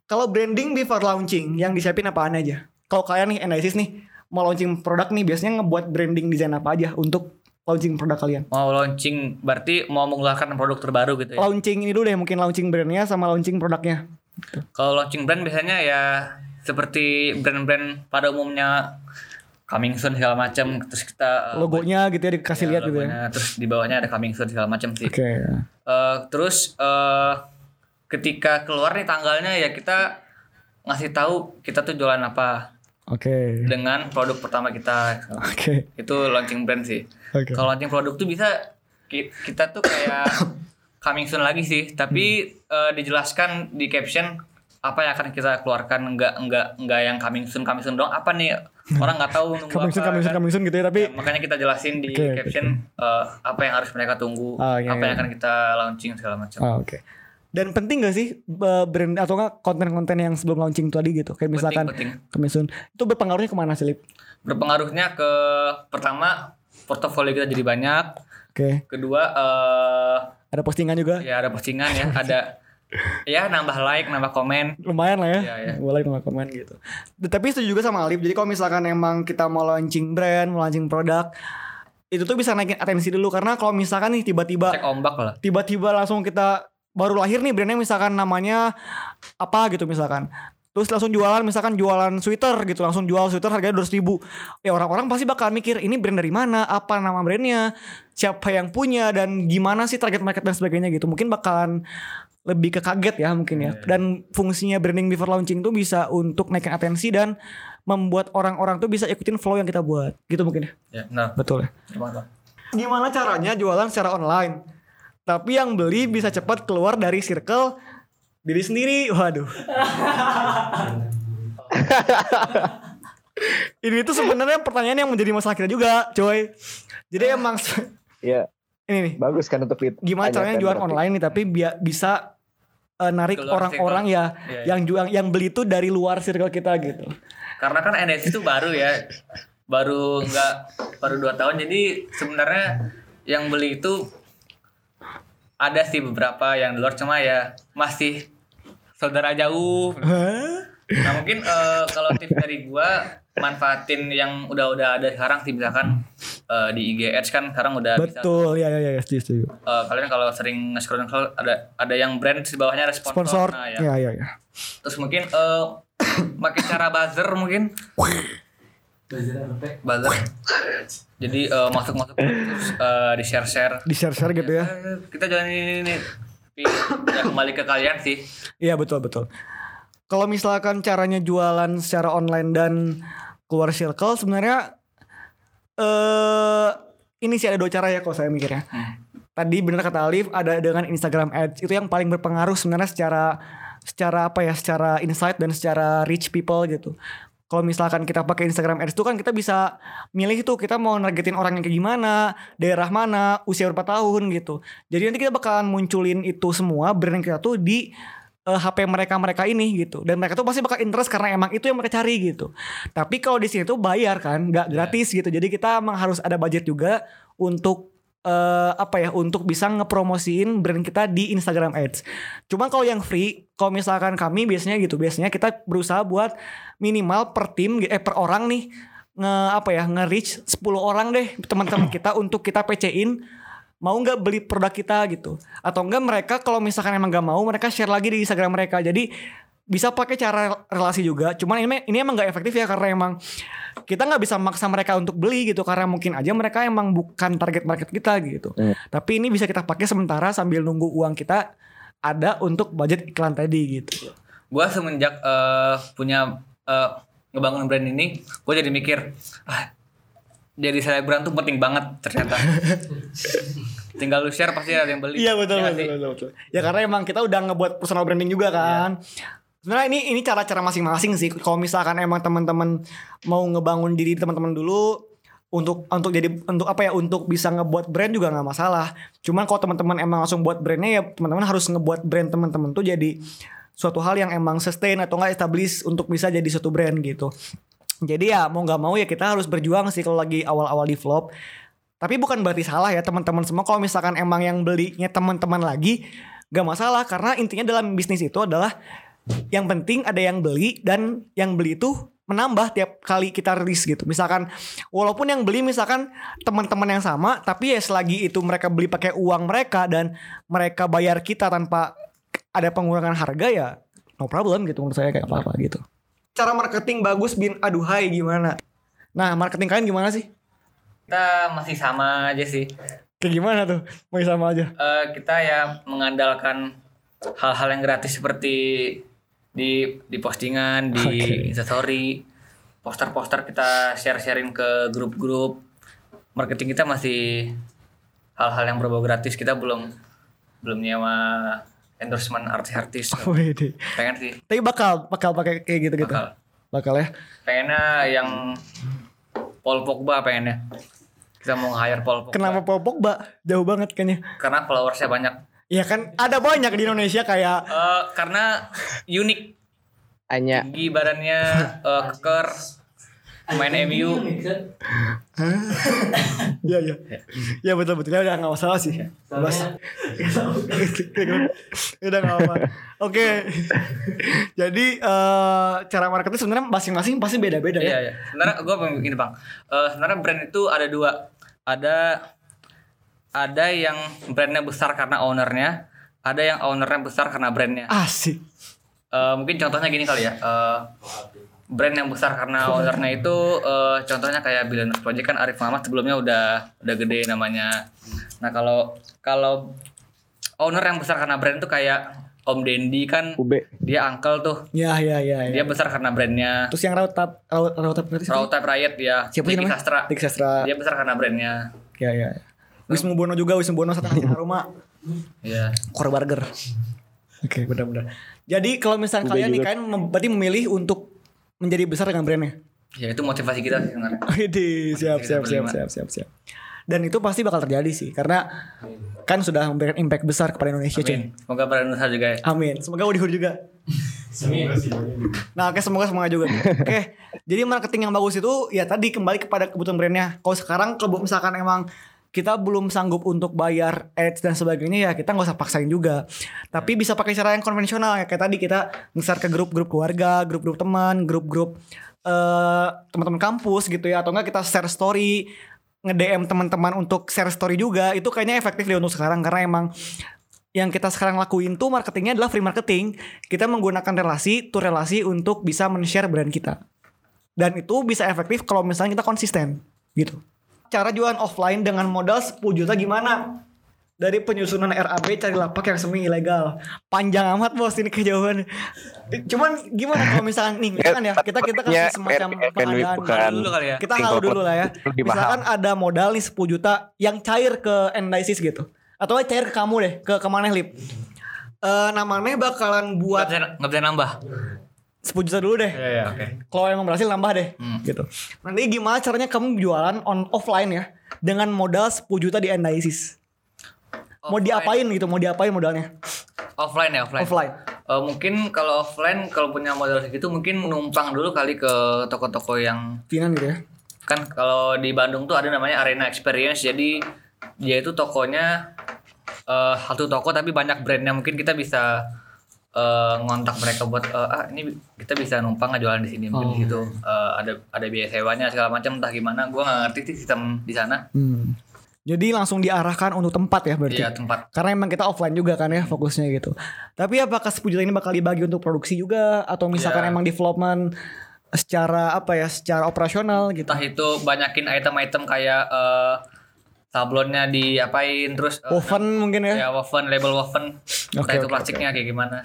kalau branding before launching yang disiapin apaan aja? Kalau kalian nih analysis nih mau launching produk nih biasanya ngebuat branding desain apa aja untuk launching produk kalian? Mau launching berarti mau mengeluarkan produk terbaru gitu ya. Launching ini dulu deh mungkin launching brandnya sama launching produknya. Kalau launching brand biasanya ya seperti brand-brand pada umumnya coming soon segala macam terus kita uh, Logonya gitu ya dikasih ya, lihat gitu ya. terus di bawahnya ada coming soon segala macam sih. Oke. Eh, terus eh, ketika keluar nih tanggalnya ya kita ngasih tahu kita tuh jualan apa Oke. dengan produk pertama kita. Oke. Itu launching brand sih. Oke. Kalau launching produk tuh bisa ki- kita tuh kayak <coughs> coming soon lagi sih, tapi Hmm. eh, dijelaskan di caption apa yang akan kita keluarkan enggak enggak enggak yang coming soon coming soon dong apa nih orang nggak tahu nunggu Coming soon, apa, coming soon, kan. coming soon gitu ya tapi Ya, makanya kita jelasin di oke, caption eh, apa yang harus mereka tunggu Ah, iya, apa yang iya. akan kita launching segala macam Ah, oke. Dan penting gak sih eh, brand atau enggak konten-konten yang sebelum launching tadi gitu kayak misalkan penting. coming soon itu berpengaruhnya ke mana sih Lip? berpengaruhnya ke pertama portofolio kita jadi banyak Oke. kedua eh Ada postingan juga. ya ada postingan ya <laughs> ada ya nambah like nambah komen. Lumayan lah ya. Iya, iya. Boleh nggak komen gitu. Tapi setuju juga sama Alif. Jadi kalau misalkan emang kita mau launching brand, mau launching produk, itu tuh bisa naikin atensi dulu. Karena kalau misalkan nih tiba-tiba cek ombak lah. tiba-tiba langsung kita baru lahir nih brandnya misalkan namanya apa gitu misalkan. Terus langsung jualan misalkan jualan sweater gitu. Langsung jual sweater harganya dua ribu. Ya orang-orang pasti bakal mikir ini brand dari mana? Apa nama brandnya? Siapa yang punya? Dan gimana sih target market dan sebagainya? gitu. Mungkin bakalan lebih ke kaget ya mungkin ya. Dan fungsinya branding before launching tuh bisa untuk naikin atensi dan membuat orang-orang tuh bisa ikutin flow yang kita buat. Gitu mungkin ya? Ya nah. Betul ya. Gimana caranya jualan secara online? Tapi yang beli bisa cepat keluar dari circle diri sendiri. Waduh. <laughs> Ini tuh sebenarnya pertanyaan yang menjadi masalah kita juga coy. Jadi emang se- Iya, ini nih. Bagus kan untuk itu. gimana caranya jualan online nih tapi biar bisa eh, narik orang-orang ya iya. yang jual yang beli itu dari luar circle kita gitu. Karena kan NFT itu baru ya baru nggak baru dua tahun. Jadi sebenarnya yang beli itu ada sih beberapa yang di luar cuma ya masih saudara jauh. Nah mungkin eh, kalau tips dari gua manfaatin yang udah-udah ada sekarang sih misalkan eh, di IG Ads kan sekarang udah bisa betul ya ya ya ya, setuju. Eh, kalian kalau sering nge-scroll nge-scroll ada ada yang brand di bawahnya ada sponsor, sponsor. Nah, ya. ya ya ya terus mungkin eh pakai cara buzzer mungkin. Buzzer. Jadi eh, masuk-masuk terus eh, di share-share di share share gitu ya. Kita jalan ini, ini. tapi ya kembali ke kalian sih. Iya betul betul. Kalau misalkan caranya jualan secara online dan keluar circle sebenarnya eh ini sih ada dua cara ya kalau saya mikirnya. Tadi benar kata Alif ada dengan Instagram Ads itu yang paling berpengaruh sebenarnya secara secara apa ya secara insight dan secara reach people gitu. Kalau misalkan kita pakai Instagram Ads itu kan kita bisa milih tuh kita mau nargetin orang yang kayak gimana, daerah mana, usia berapa tahun gitu. Jadi nanti kita bakalan munculin itu semua brand kita tuh di eh, HP mereka-mereka ini gitu. Dan mereka tuh pasti bakal interest karena emang itu yang mereka cari gitu. Tapi kalau di sini tuh bayar kan, nggak gratis gitu. Jadi kita emang harus ada budget juga untuk eh, apa ya untuk bisa ngepromosiin brand kita di Instagram Ads. Cuma kalau yang free, kalau misalkan kami biasanya gitu, biasanya kita berusaha buat minimal per tim eh per orang nih nge apa ya nge-reach 10 orang deh teman-teman kita untuk kita PC-in mau nggak beli produk kita gitu? Atau enggak mereka kalau misalkan emang nggak mau mereka share lagi di Instagram mereka. Jadi bisa pakai cara relasi juga. Cuman ini ini emang nggak efektif ya karena emang kita nggak bisa maksa mereka untuk beli gitu. Karena mungkin aja mereka emang bukan target market kita gitu. Hmm. tapi ini bisa kita pakai sementara sambil nunggu uang kita ada untuk budget iklan tadi gitu. Gua semenjak eh, punya eh, ngebangun brand ini gue jadi mikir ah, jadi selebgram tuh penting banget ternyata <laughs> tinggal lu share pasti ada yang beli Iya betul Ya betul, betul betul. Ya karena emang kita udah ngebuat personal branding juga kan. Sebenarnya ini ini cara-cara masing-masing sih. Kalau misalkan emang teman-teman mau ngebangun diri teman-teman dulu untuk untuk jadi untuk apa ya untuk bisa ngebuat brand juga nggak masalah. Cuman kalau teman-teman emang langsung buat brandnya ya teman-teman harus ngebuat brand teman-teman tuh jadi suatu hal yang emang sustain atau enggak establish untuk bisa jadi suatu brand gitu. Jadi ya mau nggak mau ya kita harus berjuang sih kalau lagi awal-awal develop. Tapi bukan berarti salah ya teman-teman semua kalau misalkan emang yang belinya teman-teman lagi gak masalah karena intinya dalam bisnis itu adalah yang penting ada yang beli dan yang beli itu menambah tiap kali kita rilis gitu. Misalkan walaupun yang beli misalkan teman-teman yang sama tapi ya selagi itu mereka beli pakai uang mereka dan mereka bayar kita tanpa ada pengurangan harga ya no problem gitu menurut saya kayak apa-apa gitu. Cara marketing bagus bin aduhai gimana? Nah, marketing kalian gimana sih? Kita masih sama aja sih. Kayak gimana tuh? Masih sama aja. Eh, kita ya mengandalkan hal-hal yang gratis seperti di di postingan, di Oke. instastory, poster-poster kita share-sharing ke grup-grup. Marketing kita masih hal-hal yang berbau gratis. Kita belum belum nyewa endorsement artis-artis. <laughs> Wede. Pengen sih. Tapi bakal bakal pakai kayak gitu-gitu. Bakal. Bakal ya. Pengennya yang Paul Pogba pengennya. Kita mau hire Paul Pogba. Kenapa Paul Pogba? Jauh banget kan ya. Karena followersnya banyak. Iya kan ada banyak di Indonesia kayak Eh, karena unik Hanya tinggi badannya <laughs> eh, keker main MU <laughs> Iya iya. Iya betul betul. Ya udah nggak masalah sih. Bebas. <laughs> udah nggak apa. Oke. Jadi eh, cara marketing sebenarnya masing-masing pasti beda-beda iya ya. iya sebenarnya gue begini bang Eh, sebenarnya brand itu ada dua ada ada yang brandnya besar karena ownernya ada yang ownernya besar karena brandnya Asik. Eh, mungkin contohnya gini kali ya Eh, brand yang besar karena <laughs> ownernya itu eh, contohnya kayak Billionaires Project kan Arif Muhammad sebelumnya udah udah gede namanya nah kalau kalau owner yang besar karena brand itu kayak Om Dendi kan Ube. dia uncle tuh Ya ya ya. ya. dia besar karena brandnya Terus yang raut tap raut raut tap Raw Type Riot ya Siapa Diki? Sastra Dik Sastra. dia besar karena brandnya Ya ya. Wismu Bono juga Wismu Bono satu aroma. Iya Core Burger. Oke, benar-benar. Jadi kalau misalnya kalian nih kan mem- berarti memilih untuk menjadi besar dengan brandnya. ya itu motivasi kita sih sebenarnya siap, siap, siap, siap, siap, siap. Dan itu pasti bakal terjadi sih, karena kan sudah memberikan impact besar kepada Indonesia, cuy. Amin. semoga brand Nusa juga ya Amin. Semoga Udihur juga. Nah, oke semoga semoga juga. Oke, jadi marketing yang bagus itu ya tadi kembali kepada kebutuhan brandnya. Kalau sekarang kalau misalkan emang kita belum sanggup untuk bayar ads dan sebagainya ya kita nggak usah paksain juga. Tapi bisa pakai cara yang konvensional ya kayak tadi kita nge-share ke grup-grup keluarga, grup-grup teman, grup-grup eh teman-teman kampus gitu ya atau enggak kita share story nge-DM teman-teman untuk share story juga itu kayaknya efektif deh untuk sekarang karena emang yang kita sekarang lakuin tuh marketingnya adalah free marketing. Kita menggunakan relasi, tuh relasi untuk bisa men-share brand kita. Dan itu bisa efektif kalau misalnya kita konsisten gitu. Cara jualan offline dengan modal 10 juta gimana? Dari penyusunan RAB cari lapak yang semi ilegal. Panjang amat bos ini kejawaban. Cuman gimana kalau misalnya nih misalkan ya kita kita kasih Ya, semacam pengadaan. bukan Halu dulu kali ya. Kita halu dulu lah ya. Misalkan ada modal nih 10 juta yang cair ke Endisis gitu. Atau cair ke kamu deh, ke ke mana Lip. Eh namanya bakalan nggak buat bisa nggak bisa nambah 10 juta dulu deh. iya iya oke Kalau emang berhasil nambah deh. Hmm. Gitu. Nanti gimana caranya kamu jualan on offline ya dengan modal 10 juta di Endisis. Mau diapain gitu, mau diapain modalnya? offline ya offline Offline. Eh, mungkin kalau offline kalau punya modal segitu mungkin numpang dulu kali ke toko-toko yang Kinan gitu ya. kan kalau di Bandung tuh ada namanya Arena Experience jadi dia itu tokonya eh satu toko tapi banyak brandnya mungkin kita bisa eh, ngontak mereka buat eh, ah ini kita bisa numpang nggak jualan di sini mungkin Oh. di situ Eh, ada ada biaya sewanya segala macam entah gimana gua nggak ngerti sih sistem di sana Hmm. Jadi langsung diarahkan untuk tempat ya berarti. iya tempat Karena emang kita offline juga kan ya fokusnya gitu. Tapi apakah 10 juta ini bakal dibagi untuk produksi juga atau misalkan Ya. emang development secara apa ya, secara operasional gitu. entah itu banyakin item-item kayak eh, sablonnya diapain terus eh, Woven mungkin ya. ya woven label woven entah Oke, itu oke, plastiknya kayak gimana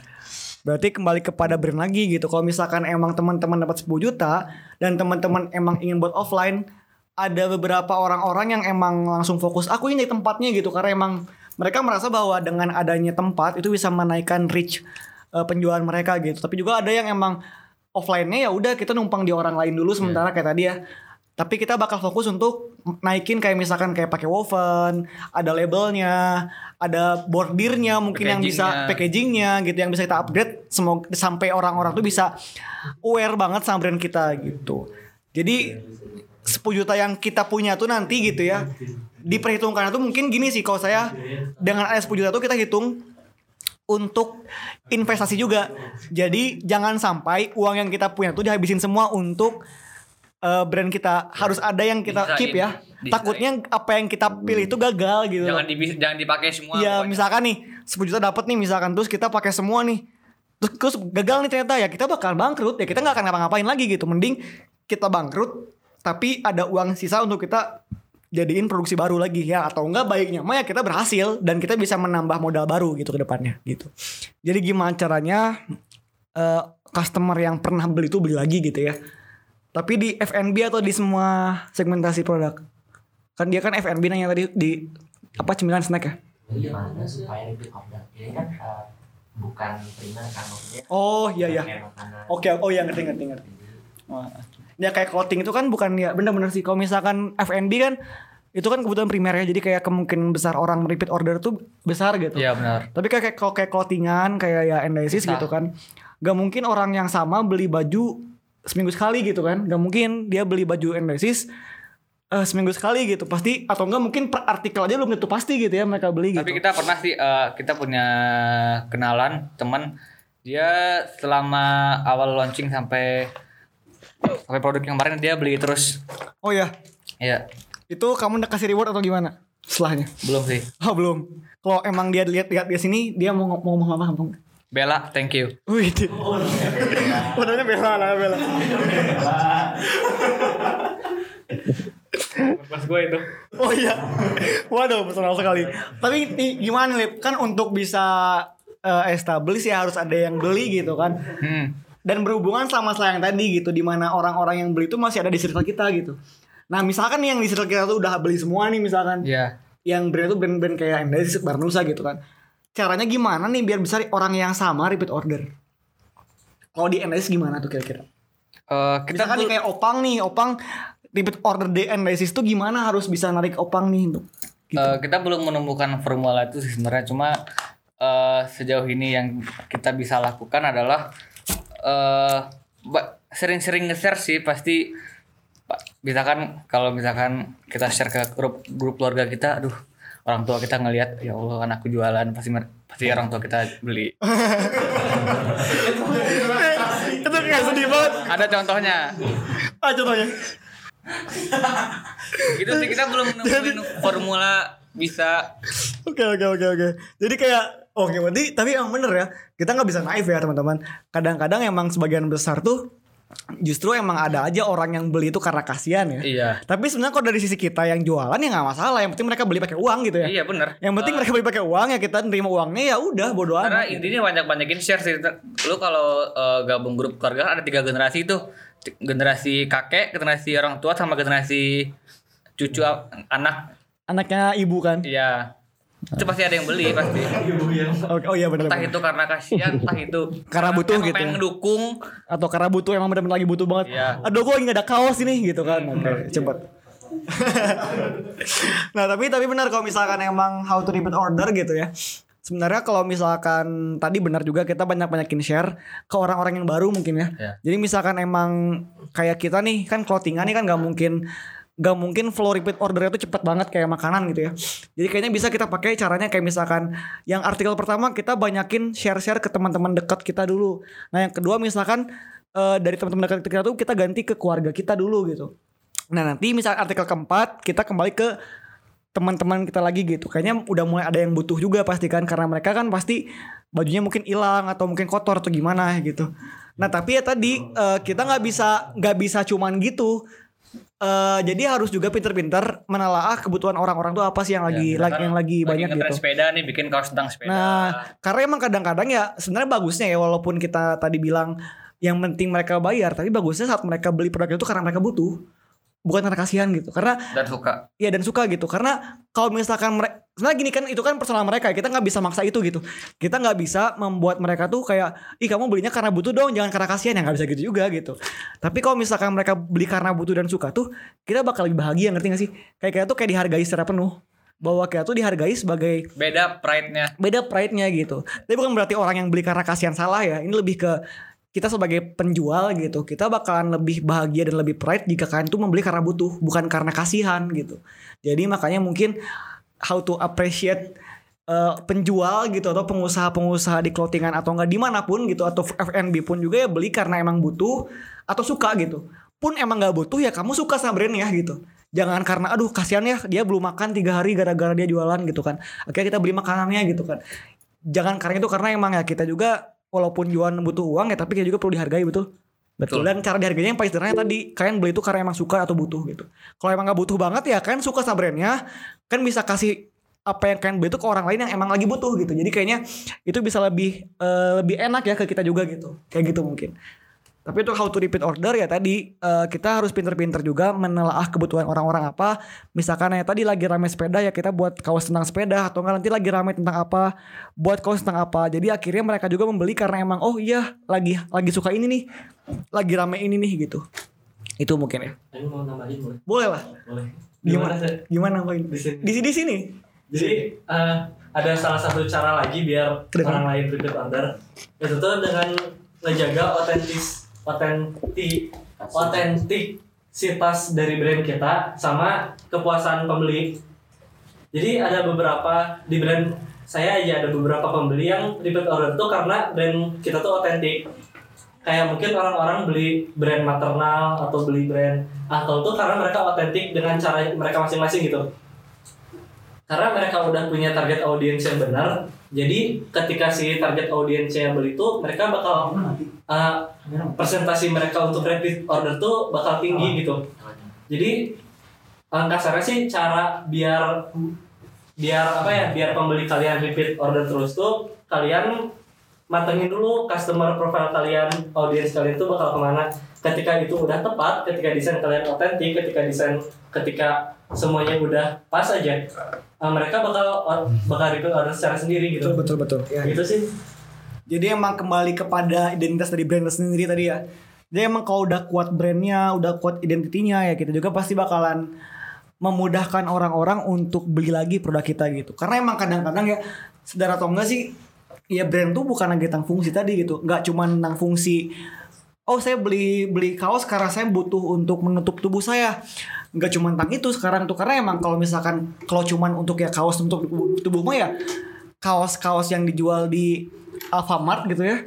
Berarti kembali kepada brand lagi gitu. Kalau misalkan emang teman-teman dapat 10 juta dan teman-teman emang ingin buat offline, ada beberapa orang-orang yang emang langsung fokus aku ini tempatnya gitu karena emang mereka merasa bahwa dengan adanya tempat itu bisa menaikkan reach eh, penjualan mereka gitu. Tapi juga ada yang emang offline-nya ya udah kita numpang di orang lain dulu sementara kayak tadi ya. Tapi kita bakal fokus untuk naikin kayak misalkan kayak pakai woven, ada labelnya, ada bordirnya mungkin yang bisa Packagingnya. gitu yang bisa kita upgrade semoga sampai orang-orang tuh bisa aware banget sama brand kita gitu. Jadi 10 juta yang kita punya tuh nanti gitu ya diperhitungkan itu mungkin gini sih kalau saya dengan ada 10 juta tuh kita hitung untuk investasi juga. Jadi jangan sampai uang yang kita punya tuh dihabisin semua untuk eh, brand kita. Harus ada yang kita Disain. keep ya. Disain. Takutnya apa yang kita pilih itu gagal gitu. Jangan di, jangan dipakai semua. Iya, pokoknya. misalkan nih 10 juta dapat nih misalkan terus kita pakai semua nih. Terus, terus gagal nih ternyata ya kita bakal bangkrut ya kita nggak akan ngapa-ngapain lagi gitu. Mending kita bangkrut tapi ada uang sisa untuk kita jadiin produksi baru lagi ya atau enggak baiknya mah ya kita berhasil dan kita bisa menambah modal baru gitu ke depannya gitu. Jadi gimana caranya eh, customer yang pernah beli itu beli lagi gitu ya. Tapi di F&B atau di semua segmentasi produk. Kan dia kan F&B nanya tadi di apa cemilan snack ya? gimana supaya repeat order ini kan eh, bukan primer kan maksudnya Oh iya iya. Oke, oh iya ngerti ngerti ngerti. Wah. Ya kayak clothing itu kan bukan ya benar-benar sih kalau misalkan F&B kan itu kan kebutuhan primer ya jadi kayak kemungkinan besar orang repeat order tuh besar gitu. Iya benar. Tapi kayak kalau kayak clothingan kayak ya Endisis Bisa. gitu kan. Gak mungkin orang yang sama beli baju seminggu sekali gitu kan. Gak mungkin dia beli baju Endisis eh, seminggu sekali gitu. Pasti atau enggak mungkin per artikel aja belum tentu pasti gitu ya mereka beli gitu. Tapi kita pernah sih eh, kita punya kenalan teman dia selama awal launching sampai sampai produk yang kemarin dia beli terus. Oh ya, Ya, itu kamu udah kasih reward atau gimana? Setelahnya. belum sih. Oh belum. Kalau emang dia lihat lihat di sini dia mau ngom- mau ngomong apa ngomong. Bella, thank you. Wih. Padahal <laughs> bela lah bela. Pas gue itu. Oh iya. Waduh personal sekali. Tapi nih, gimana Lip? Kan untuk bisa eh, establish ya harus ada yang beli gitu kan. Hmm. Dan berhubungan sama yang tadi gitu di mana orang-orang yang beli itu masih ada di circle kita gitu. Nah misalkan nih yang di circle kita tuh udah beli semua nih misalkan. Ya. Yang brand itu brand-brand kayak Endesis, Barnusa gitu kan. Caranya gimana nih biar bisa orang yang sama repeat order? Kalau di Endesis gimana tuh kira-kira? Eh, kita bel- kayak Opang nih, Opang repeat order di Endesis tuh gimana harus bisa narik Opang nih untuk gitu. eh, kita belum menemukan formula itu sih sebenarnya cuma eh, sejauh ini yang kita bisa lakukan adalah ba- sering-sering nge-share sih pasti misalkan kalau misalkan kita share ke grup grup keluarga kita aduh orang tua kita ngelihat ya Allah anakku jualan pasti pasti orang tua kita beli <laughs> itu kayak sedih banget. ada contohnya Ah contohnya. gitu sih kita belum nemuin formula bisa Oke oke oke oke. Jadi kayak oke berarti tapi emang bener ya. Kita nggak bisa naif ya teman-teman. Kadang-kadang emang sebagian besar tuh justru emang ada aja orang yang beli itu karena kasihan ya. iya Tapi sebenarnya kalau dari sisi kita yang jualan ya nggak masalah. Yang penting mereka beli pakai uang gitu ya. iya bener Yang penting mereka beli pakai uang ya kita nerima uangnya ya udah bodo karena amat. intinya banyak banyakin share sih lu kalau eh, gabung grup keluarga ada tiga generasi itu generasi kakek generasi orang tua sama generasi cucu a- anak Anaknya ibu kan. iya itu pasti ada yang beli pasti Oke, oh iya bener entah itu karena kasihan entah itu <laughs> Karena butuh gitu pengen ya. ngedukung Atau karena butuh emang bener-bener lagi butuh banget. Iya. Aduh gue lagi gak ada kaos ini gitu kan. Oke cepet. <laughs> nah tapi tapi benar kalau misalkan emang how to repeat order gitu ya. Sebenarnya kalau misalkan tadi benar juga kita banyak-banyakin share ke orang-orang yang baru mungkin ya. Ya. Jadi misalkan emang kayak kita nih kan clothingan nih kan nggak mungkin nggak mungkin flow repeat ordernya tuh cepet banget kayak makanan gitu ya. Jadi kayaknya bisa kita pakai caranya kayak misalkan yang artikel pertama kita banyakin share-share ke teman-teman dekat kita dulu. Nah yang kedua misalkan eh, dari teman-teman dekat kita tuh kita ganti ke keluarga kita dulu gitu. Nah nanti misal artikel keempat kita kembali ke teman-teman kita lagi gitu. Kayaknya udah mulai ada yang butuh juga pasti kan karena mereka kan pasti bajunya mungkin hilang atau mungkin kotor atau gimana gitu. Nah tapi ya tadi eh, kita nggak bisa nggak bisa cuman gitu. Eh, jadi harus juga pinter-pinter menelaah kebutuhan orang-orang tuh apa sih yang lagi Ya, lagi yang lagi, banyak gitu. sepeda nih bikin kaos tentang sepeda Nah, karena emang kadang-kadang ya sebenarnya bagusnya ya walaupun kita tadi bilang yang penting mereka bayar, tapi bagusnya saat mereka beli produk itu karena mereka butuh. Bukan karena kasihan gitu. Karena dan suka ya dan suka gitu. Karena kalau misalkan mereka sebenarnya gini kan itu kan personal mereka, kita nggak bisa maksa itu gitu. Kita nggak bisa membuat mereka tuh kayak ih kamu belinya karena butuh dong, jangan karena kasihan ya nggak bisa gitu juga gitu. Tapi kalau misalkan mereka beli karena butuh dan suka tuh, kita bakal lebih bahagia ngerti gak sih? Kayak kita tuh kayak dihargai secara penuh. Bahwa kita tuh dihargai sebagai beda pride-nya beda pride-nya gitu. Tapi bukan berarti orang yang beli karena kasihan salah ya. Ini lebih ke kita sebagai penjual gitu, kita bakalan lebih bahagia dan lebih pride jika kalian tuh membeli karena butuh, bukan karena kasihan gitu. Jadi makanya mungkin how to appreciate uh, penjual gitu atau pengusaha-pengusaha di clothingan atau enggak di mana pun gitu atau F&B pun juga ya beli karena emang butuh atau suka gitu. Pun emang nggak butuh ya kamu suka sama brandnya gitu. Jangan karena aduh kasihan ya dia belum makan tiga hari gara-gara dia jualan gitu kan. Akhirnya kita beli makanannya gitu kan. Jangan karena itu karena emang ya kita juga walaupun jualan butuh uang ya tapi kita juga perlu dihargai betul. Betul. Dan cara dihargainya yang paling sederhana tadi kalian beli itu karena emang suka atau butuh gitu. Kalau emang nggak butuh banget ya kalian suka sama brandnya kan bisa kasih apa yang kalian beli itu ke orang lain yang emang lagi butuh gitu. Jadi kayaknya itu bisa lebih eh, lebih enak ya ke kita juga gitu. Kayak gitu mungkin. Tapi untuk how to repeat order ya tadi eh, kita harus pinter-pinter juga menelaah kebutuhan orang-orang apa. Misalkan ya tadi lagi rame sepeda ya kita buat kaos tentang sepeda atau enggak nanti lagi rame tentang apa, buat kaos tentang apa. Jadi akhirnya mereka juga membeli karena emang oh iya lagi lagi suka ini nih. Lagi rame ini nih gitu. Itu mungkin ya. Aku mau nambahin boleh? Boleh lah. Boleh. Gimana? sih? Gimana poin? Di sini. Di sini di sini. Jadi eh, ada salah satu cara lagi biar Dengan? orang lain repeat order. Itu tuh dengan menjaga otentis otentik otentisitas dari brand kita sama kepuasan pembeli. Jadi ada beberapa di brand saya aja ada beberapa pembeli yang repeat order tuh karena brand kita tuh otentik. Kayak mungkin orang-orang beli brand maternal atau beli brand atau tuh karena mereka otentik dengan cara mereka masing-masing gitu karena mereka udah punya target audiens yang benar jadi ketika si target audiensnya beli itu mereka bakal uh, presentasi mereka untuk repeat order tuh bakal tinggi gitu. Jadi uh, kasarnya sih cara biar biar apa ya biar pembeli kalian repeat order terus tuh kalian matengin dulu customer profile kalian audiens kalian tuh bakal ke mana. Ketika itu udah tepat ketika desain kalian otentik ketika desain ketika semuanya udah pas aja uh, mereka bakal bakal repeat order secara sendiri gitu Betul betul betul. Ya, gitu sih Jadi emang kembali kepada identitas dari brand sendiri tadi ya. Jadi emang kalau udah kuat brandnya, udah kuat identitinya ya kita juga pasti bakalan memudahkan orang-orang untuk beli lagi produk kita gitu. Karena emang kadang-kadang ya sadar atau enggak sih ya brand tuh bukan lagi tentang fungsi tadi gitu. Enggak cuma tentang fungsi Oh saya beli beli kaos karena saya butuh untuk menutup tubuh saya. Enggak cuma tentang itu sekarang tuh. Karena emang kalau misalkan kalau cuman untuk ya kaos untuk tubuh, tubuh mah ya kaos-kaos yang dijual di Alfamart gitu ya.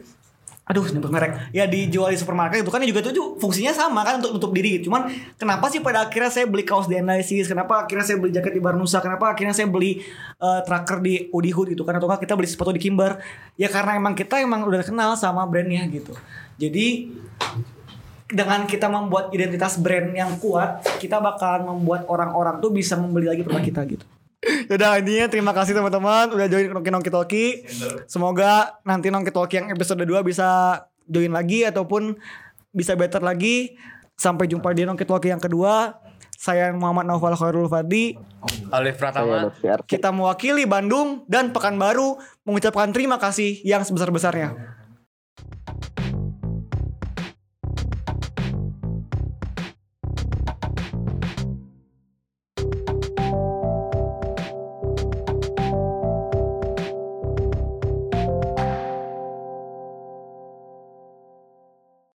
Aduh nyebut merek ya dijual di supermarket itu kan juga tuh fungsinya sama kan untuk nutup diri. Cuman kenapa sih pada akhirnya saya beli kaos di Analysis kenapa akhirnya saya beli jaket di Barnusa? Kenapa akhirnya saya beli eh, tracker di Udi Hood gitu kan? Atau kita beli sepatu di Kimber? Ya karena emang kita emang udah kenal sama brandnya gitu. Jadi dengan kita membuat identitas brand yang kuat kita bakalan membuat orang-orang tuh bisa membeli lagi produk kita gitu <clears throat> Yaudah intinya terima kasih teman-teman udah join Nongki Nongki Talki. Semoga nanti Nongki Talki yang episode 2 bisa join lagi ataupun bisa better lagi. Sampai jumpa di Nongki Talki yang kedua. Saya Muhammad Naufal Khairul Fadli. Alif Pratama. Kita mewakili Bandung dan Pekanbaru mengucapkan terima kasih yang sebesar-besarnya.